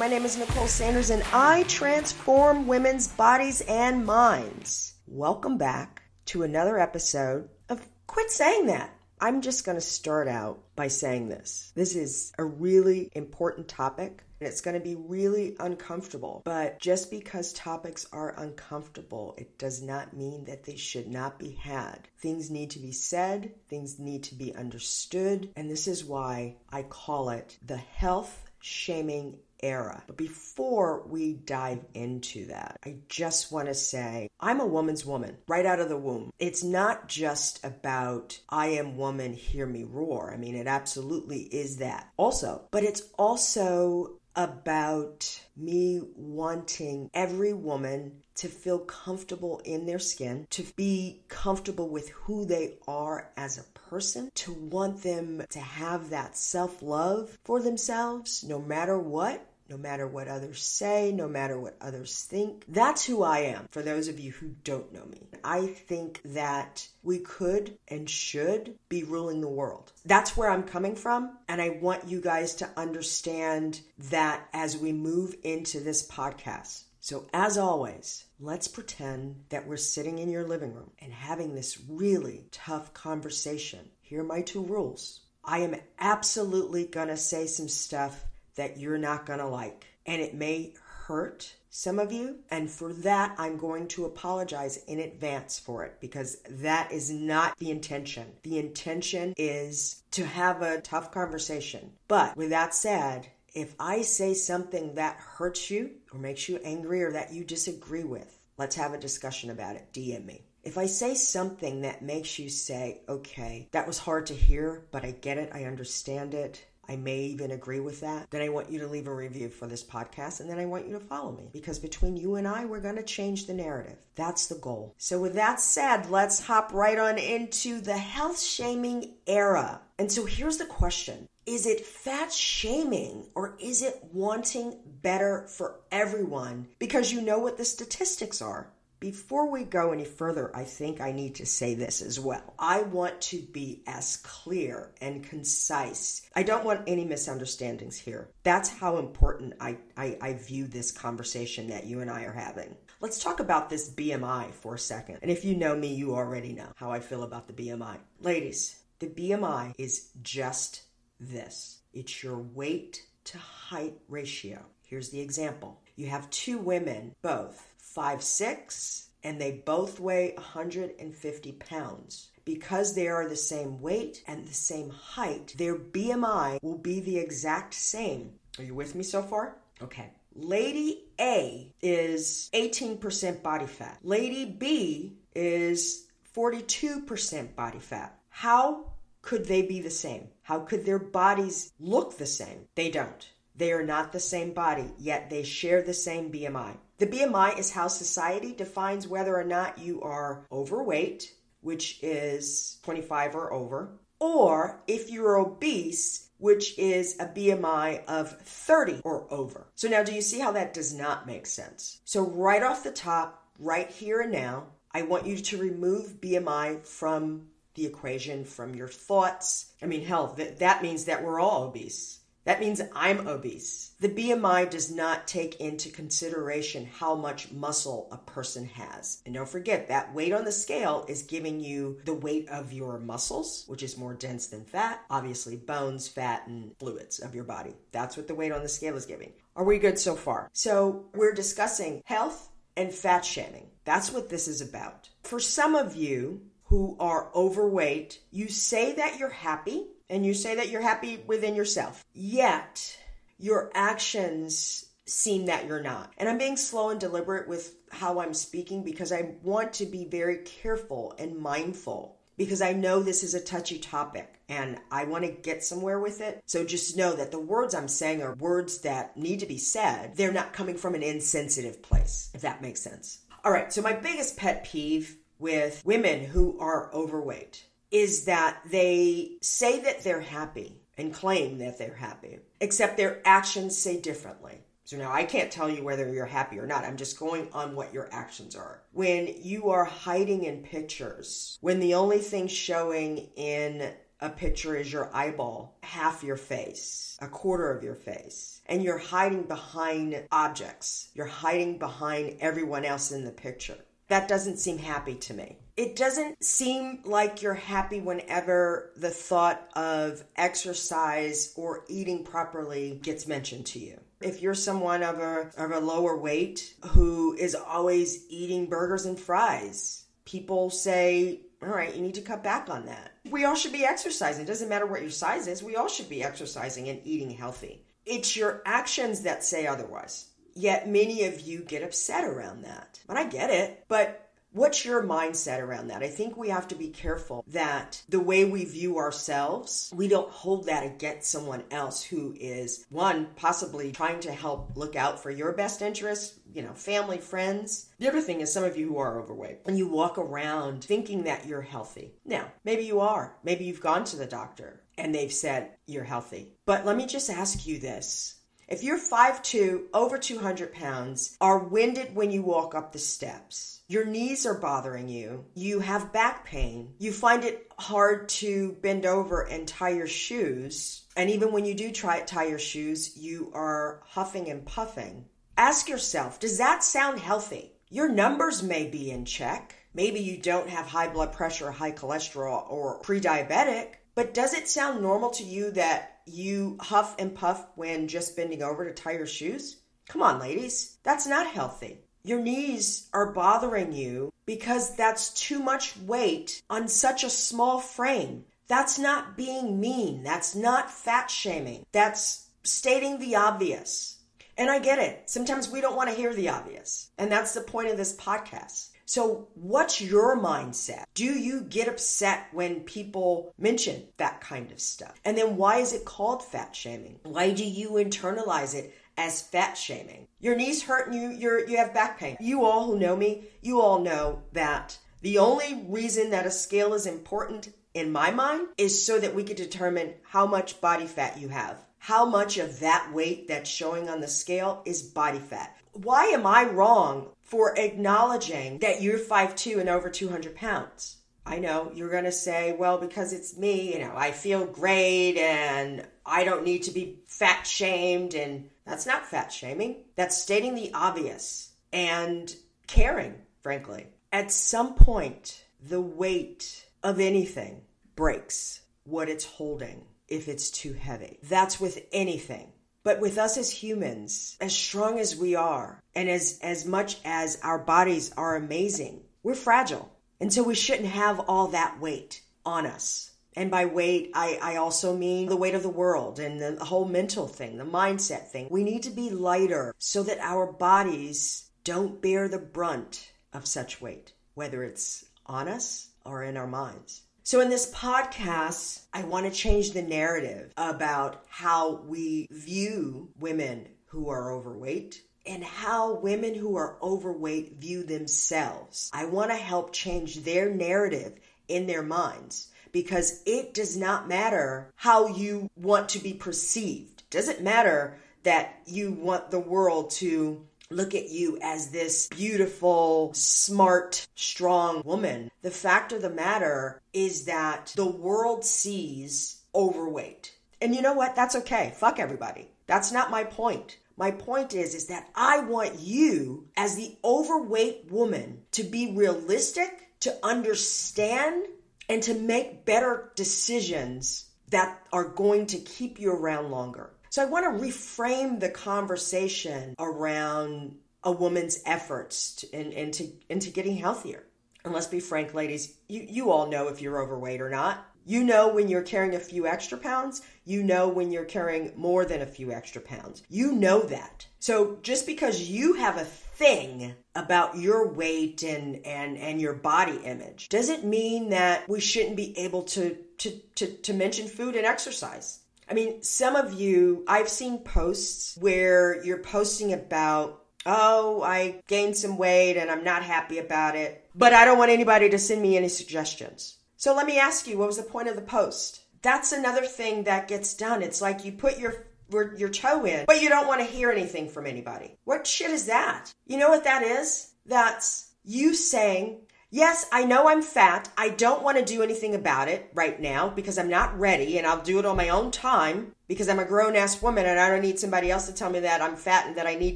My name is Nicole Sanders, and I transform women's bodies and minds. Welcome back to another episode of Quit Saying That. I'm just going to start out by saying this. This is a really important topic and it's going to be really uncomfortable. But just because topics are uncomfortable, it does not mean that they should not be had. Things need to be said, things need to be understood, and this is why I call it the health shaming era. But before we dive into that, I just want to say I'm a woman's woman right out of the womb. It's not just about I am woman, hear me roar. I mean, it absolutely is that also, but it's also about me wanting every woman to feel comfortable in their skin, to be comfortable with who they are as a person, to want them to have that self love for themselves no matter what no matter what others say, no matter what others think. That's who I am, for those of you who don't know me. I think that we could and should be ruling the world. That's where I'm coming from, and I want you guys to understand that as we move into this podcast. So, as always, let's pretend that we're sitting in your living room and having this really tough conversation. Here are my two rules. I am absolutely gonna say some stuff that you're not going to like. And it may hurt some of you. And for that, I'm going to apologize in advance for it because that is not the intention. The intention is to have a tough conversation. But with that said, if I say something that hurts you or makes you angry or that you disagree with, let's have a discussion about it. DM me. If I say something that makes you say, okay, that was hard to hear, but I get it, I understand it, I may even agree with that, then I want you to leave a review for this podcast and then I want you to follow me because between you and I, we're going to change the narrative. That's the goal. So, with that said, let's hop right on into the health shaming era. And so, here's the question Is it fat shaming or is it wanting better for everyone because you know what the statistics are? Before we go any further, I think I need to say this as well. I want to be as clear and concise. I don't want any misunderstandings here. That's how important I, I, I, view this conversation that you and I are having. Let's talk about this BMI for a second. And if you know me, you already know how I feel about the BMI. Ladies, the BMI is just this it's your weight to height ratio. Here's the example you have two women, both five six, and they both weigh 150 pounds. Because they are the same weight and the same height, their BMI will be the exact same. Are you with me so far? Okay. Lady A is 18% body fat. Lady B is 42% body fat. How could they be the same? How could their bodies look the same? They don't. They are not the same body, yet they share the same BMI. The BMI is how society defines whether or not you are overweight, which is 25 or over, or if you're obese, which is a BMI of 30 or over. So now, do you see how that does not make sense? So, right off the top, right here and now, I want you to remove BMI from the equation, from your thoughts. I mean, hell, th- that means that we're all obese. That means I'm obese. The BMI does not take into consideration how much muscle a person has. And don't forget that weight on the scale is giving you the weight of your muscles, which is more dense than fat, obviously bones, fat, and fluids of your body. That's what the weight on the scale is giving. Are we good so far? So we're discussing health and fat shaming. That's what this is about. For some of you who are overweight, you say that you're happy and you say that you're happy within yourself. Yet, your actions seem that you're not. And I'm being slow and deliberate with how I'm speaking because I want to be very careful and mindful because I know this is a touchy topic and I want to get somewhere with it. So just know that the words I'm saying are words that need to be said. They're not coming from an insensitive place, if that makes sense. All right, so my biggest pet peeve with women who are overweight is that they say that they're happy and claim that they're happy, except their actions say differently. So now I can't tell you whether you're happy or not. I'm just going on what your actions are. When you are hiding in pictures, when the only thing showing in a picture is your eyeball, half your face, a quarter of your face, and you're hiding behind objects. You're hiding behind everyone else in the picture. That doesn't seem happy to me. It doesn't seem like you're happy whenever the thought of exercise or eating properly gets mentioned to you. If you're someone of a, of a lower weight who is always eating burgers and fries, people say, all right, you need to cut back on that. We all should be exercising. It doesn't matter what your size is, we all should be exercising and eating healthy. It's your actions that say otherwise. Yet many of you get upset around that. But I get it. But What's your mindset around that? I think we have to be careful that the way we view ourselves, we don't hold that against someone else who is, one, possibly trying to help look out for your best interest, you know, family, friends. The other thing is some of you who are overweight and you walk around thinking that you're healthy. Now, maybe you are. Maybe you've gone to the doctor and they've said you're healthy. But let me just ask you this if you're 5'2, over 200 pounds, are winded when you walk up the steps, your knees are bothering you, you have back pain, you find it hard to bend over and tie your shoes, and even when you do try to tie your shoes, you are huffing and puffing. Ask yourself, does that sound healthy? Your numbers may be in check. Maybe you don't have high blood pressure, high cholesterol, or pre diabetic, but does it sound normal to you that you huff and puff when just bending over to tie your shoes? Come on, ladies. That's not healthy. Your knees are bothering you because that's too much weight on such a small frame. That's not being mean. That's not fat shaming. That's stating the obvious. And I get it. Sometimes we don't want to hear the obvious. And that's the point of this podcast. So, what's your mindset? Do you get upset when people mention that kind of stuff? And then why is it called fat shaming? Why do you internalize it as fat shaming? Your knees hurt and you you you have back pain. You all who know me, you all know that the only reason that a scale is important in my mind is so that we can determine how much body fat you have. How much of that weight that's showing on the scale is body fat. Why am I wrong for acknowledging that you're 5'2 and over 200 pounds. I know you're going to say, well, because it's me, you know, I feel great and I don't need to be fat shamed. And that's not fat shaming. That's stating the obvious and caring, frankly. At some point, the weight of anything breaks what it's holding if it's too heavy. That's with anything. But with us as humans, as strong as we are, and as, as much as our bodies are amazing, we're fragile. And so we shouldn't have all that weight on us. And by weight, I, I also mean the weight of the world and the whole mental thing, the mindset thing. We need to be lighter so that our bodies don't bear the brunt of such weight, whether it's on us or in our minds. So, in this podcast, I want to change the narrative about how we view women who are overweight and how women who are overweight view themselves. I want to help change their narrative in their minds because it does not matter how you want to be perceived. It doesn't matter that you want the world to look at you as this beautiful, smart, strong woman. The fact of the matter is that the world sees overweight. And you know what? That's okay. Fuck everybody. That's not my point. My point is is that I want you as the overweight woman to be realistic, to understand and to make better decisions that are going to keep you around longer. So I want to reframe the conversation around a woman's efforts to, in, into, into getting healthier. And let's be frank, ladies, you, you all know if you're overweight or not. You know when you're carrying a few extra pounds. You know when you're carrying more than a few extra pounds. You know that. So just because you have a thing about your weight and, and, and your body image doesn't mean that we shouldn't be able to, to, to, to mention food and exercise. I mean, some of you, I've seen posts where you're posting about, oh, I gained some weight and I'm not happy about it, but I don't want anybody to send me any suggestions. So let me ask you, what was the point of the post? That's another thing that gets done. It's like you put your your toe in, but you don't want to hear anything from anybody. What shit is that? You know what that is? That's you saying Yes, I know I'm fat. I don't want to do anything about it right now because I'm not ready and I'll do it on my own time because I'm a grown ass woman and I don't need somebody else to tell me that I'm fat and that I need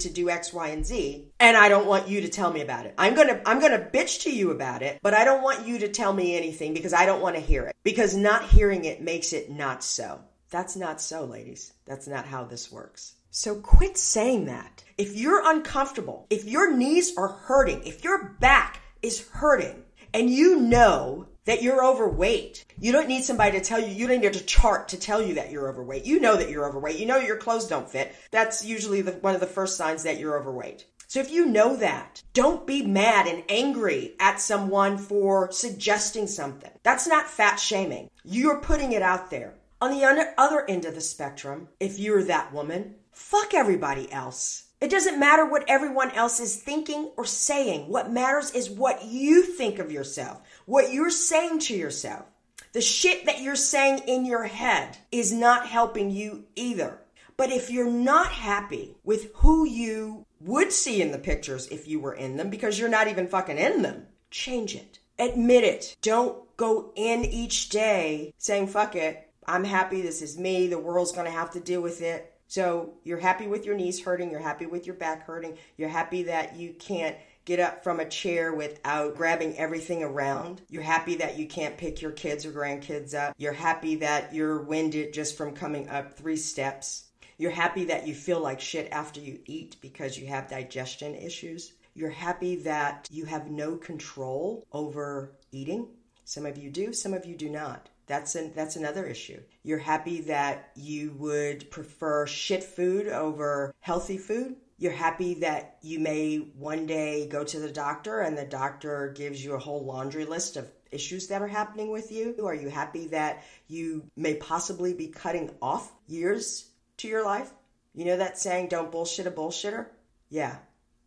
to do X, Y, and Z. And I don't want you to tell me about it. I'm gonna I'm gonna bitch to you about it, but I don't want you to tell me anything because I don't want to hear it. Because not hearing it makes it not so. That's not so, ladies. That's not how this works. So quit saying that. If you're uncomfortable, if your knees are hurting, if your back is hurting and you know that you're overweight, you don't need somebody to tell you, you don't need a chart to tell you that you're overweight. You know that you're overweight. You know your clothes don't fit. That's usually the, one of the first signs that you're overweight. So if you know that, don't be mad and angry at someone for suggesting something. That's not fat shaming. You're putting it out there. On the other end of the spectrum, if you're that woman, fuck everybody else. It doesn't matter what everyone else is thinking or saying. What matters is what you think of yourself, what you're saying to yourself. The shit that you're saying in your head is not helping you either. But if you're not happy with who you would see in the pictures if you were in them, because you're not even fucking in them, change it. Admit it. Don't go in each day saying, fuck it. I'm happy. This is me. The world's going to have to deal with it. So you're happy with your knees hurting, you're happy with your back hurting, you're happy that you can't get up from a chair without grabbing everything around. You're happy that you can't pick your kids or grandkids up. You're happy that you're winded just from coming up three steps. You're happy that you feel like shit after you eat because you have digestion issues. You're happy that you have no control over eating. Some of you do, some of you do not. That's an, that's another issue. You're happy that you would prefer shit food over healthy food. You're happy that you may one day go to the doctor and the doctor gives you a whole laundry list of issues that are happening with you. Are you happy that you may possibly be cutting off years to your life? You know that saying, don't bullshit a bullshitter? Yeah.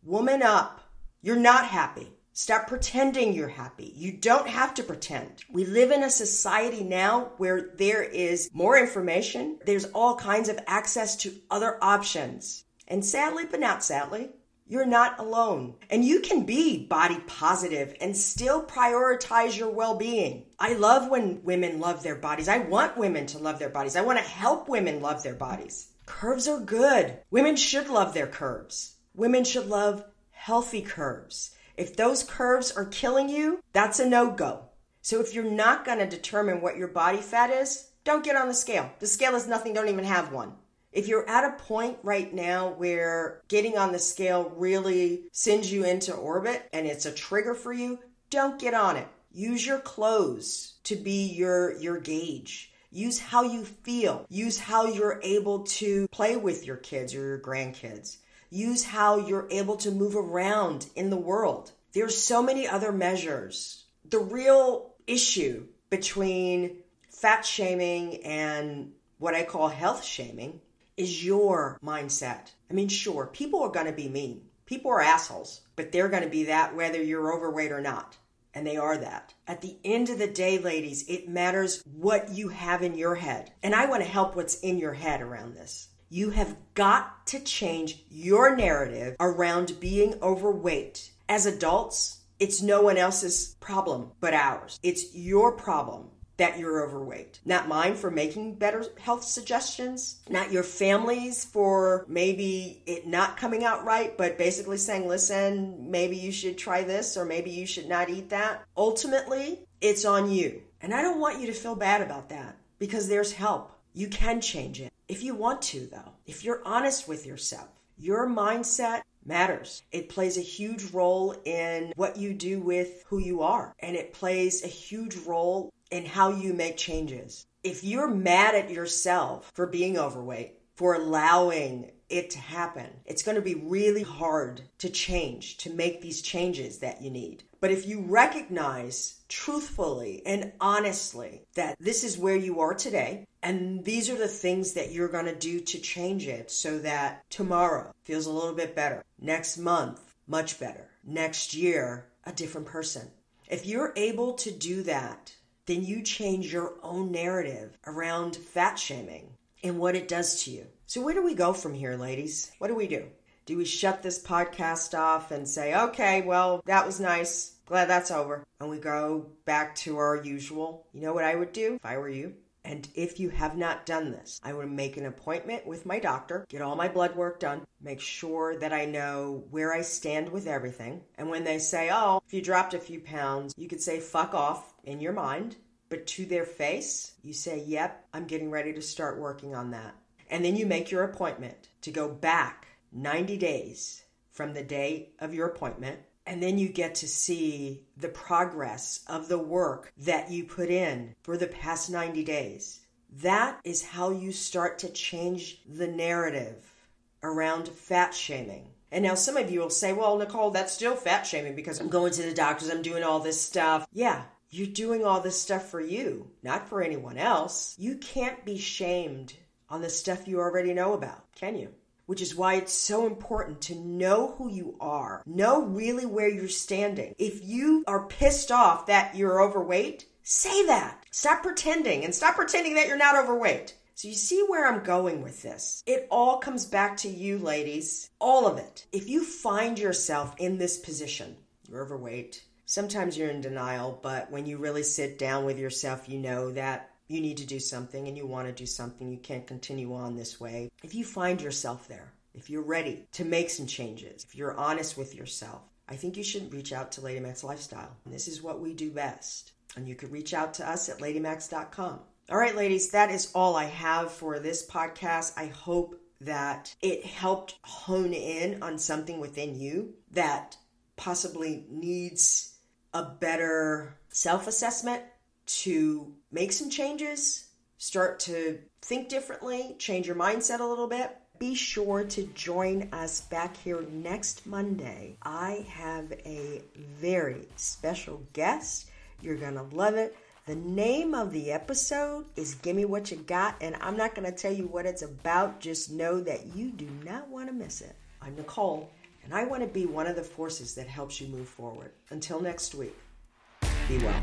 Woman up. You're not happy. Stop pretending you're happy. You don't have to pretend. We live in a society now where there is more information. There's all kinds of access to other options. And sadly, but not sadly, you're not alone. And you can be body positive and still prioritize your well being. I love when women love their bodies. I want women to love their bodies. I want to help women love their bodies. Curves are good. Women should love their curves. Women should love healthy curves. If those curves are killing you, that's a no go. So if you're not going to determine what your body fat is, don't get on the scale. The scale is nothing, don't even have one. If you're at a point right now where getting on the scale really sends you into orbit and it's a trigger for you, don't get on it. Use your clothes to be your your gauge. Use how you feel. Use how you're able to play with your kids or your grandkids. Use how you're able to move around in the world. There's so many other measures. The real issue between fat shaming and what I call health shaming is your mindset. I mean, sure, people are going to be mean. People are assholes, but they're going to be that whether you're overweight or not. And they are that. At the end of the day, ladies, it matters what you have in your head. And I want to help what's in your head around this. You have got to change your narrative around being overweight. As adults, it's no one else's problem but ours. It's your problem that you're overweight. Not mine for making better health suggestions, not your family's for maybe it not coming out right, but basically saying, listen, maybe you should try this or maybe you should not eat that. Ultimately, it's on you. And I don't want you to feel bad about that because there's help. You can change it. If you want to, though, if you're honest with yourself, your mindset matters. It plays a huge role in what you do with who you are, and it plays a huge role in how you make changes. If you're mad at yourself for being overweight, for allowing it to happen, it's going to be really hard to change, to make these changes that you need. But if you recognize truthfully and honestly that this is where you are today, and these are the things that you're going to do to change it so that tomorrow feels a little bit better, next month, much better, next year, a different person. If you're able to do that, then you change your own narrative around fat shaming and what it does to you. So, where do we go from here, ladies? What do we do? Do we shut this podcast off and say, okay, well, that was nice. glad that's over. And we go back to our usual. You know what I would do if I were you? And if you have not done this, I would make an appointment with my doctor, get all my blood work done, make sure that I know where I stand with everything. And when they say, oh, if you dropped a few pounds, you could say fuck off in your mind. But to their face, you say, yep, I'm getting ready to start working on that. And then you make your appointment to go back 90 days from the day of your appointment and then you get to see the progress of the work that you put in for the past 90 days. That is how you start to change the narrative around fat shaming. And now some of you will say, well, Nicole, that's still fat shaming because I'm going to the doctors, I'm doing all this stuff. Yeah, you're doing all this stuff for you, not for anyone else. You can't be shamed on the stuff you already know about, can you? which is why it's so important to know who you are, know really where you're standing. If you are pissed off that you're overweight, say that. Stop pretending and stop pretending that you're not overweight. So you see where I'm going with this. It all comes back to you, ladies. All of it. If you find yourself in this position, you're overweight, sometimes you're in denial, but when you really sit down with yourself, you know that you need to do something and you want to do something, you can't continue on this way. If you find yourself there, if you're ready to make some changes, if you're honest with yourself, I think you should reach out to Lady Max Lifestyle. This is what we do best. And you can reach out to us at ladymax.com. All right, ladies, that is all I have for this podcast. I hope that it helped hone in on something within you that possibly needs a better self assessment to make some changes, start to think differently, change your mindset a little bit. Be sure to join us back here next Monday. I have a very special guest. You're going to love it. The name of the episode is Gimme What You Got, and I'm not going to tell you what it's about. Just know that you do not want to miss it. I'm Nicole, and I want to be one of the forces that helps you move forward. Until next week, be well.